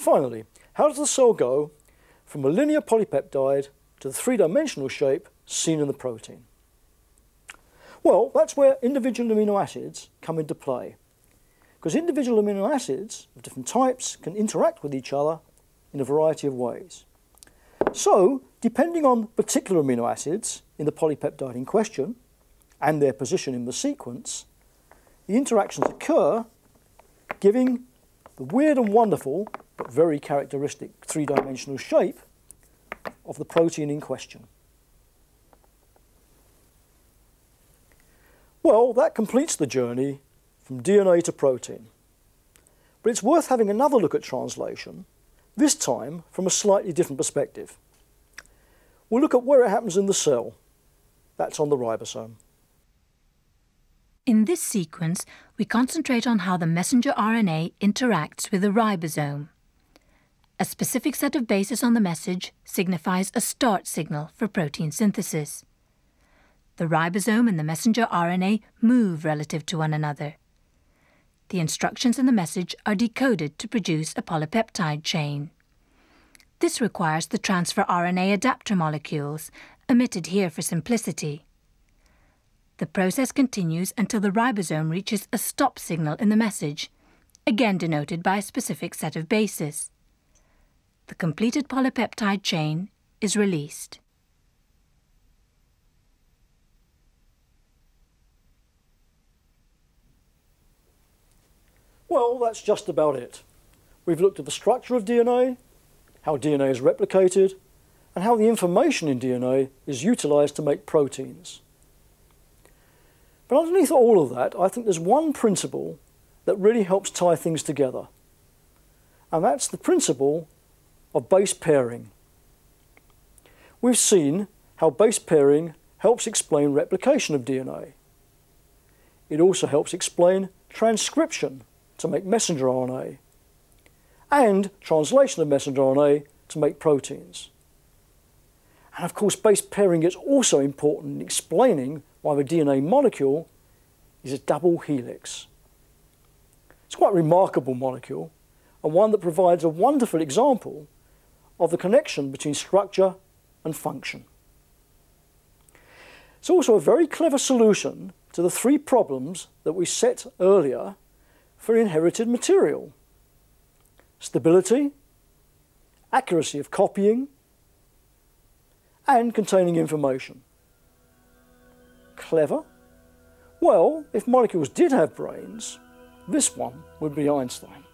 Finally, how does the cell go from a linear polypeptide to the three-dimensional shape seen in the protein? Well, that's where individual amino acids come into play. Because individual amino acids of different types can interact with each other in a variety of ways. So, depending on particular amino acids in the polypeptide in question and their position in the sequence, the interactions occur, giving the weird and wonderful, very characteristic three-dimensional shape of the protein in question. Well, that completes the journey from DNA to protein. But it's worth having another look at translation, this time from a slightly different perspective. We'll look at where it happens in the cell. That's on the ribosome. In this sequence, we concentrate on how the messenger RNA interacts with the ribosome. A specific set of bases on the message signifies a start signal for protein synthesis. The ribosome and the messenger RNA move relative to one another. The instructions in the message are decoded to produce a polypeptide chain. This requires the transfer RNA adapter molecules, omitted here for simplicity. The process continues until the ribosome reaches a stop signal in the message, again denoted by a specific set of bases. The completed polypeptide chain is released. Well, that's just about it. We've looked at the structure of DNA, how DNA is replicated, and how the information in DNA is utilized to make proteins. But underneath all of that, I think there's one principle that really helps tie things together. And that's the principle of base pairing. We've seen how base pairing helps explain replication of DNA. It also helps explain transcription to make messenger RNA, and translation of messenger RNA to make proteins. And of course, base pairing is also important in explaining why the DNA molecule is a double helix. It's quite a remarkable molecule, and one that provides a wonderful example of the connection between structure and function. It's also a very clever solution to the three problems that we set earlier for inherited material. Stability, accuracy of copying, and containing information. Clever? Well, if molecules did have brains, this one would be Einstein.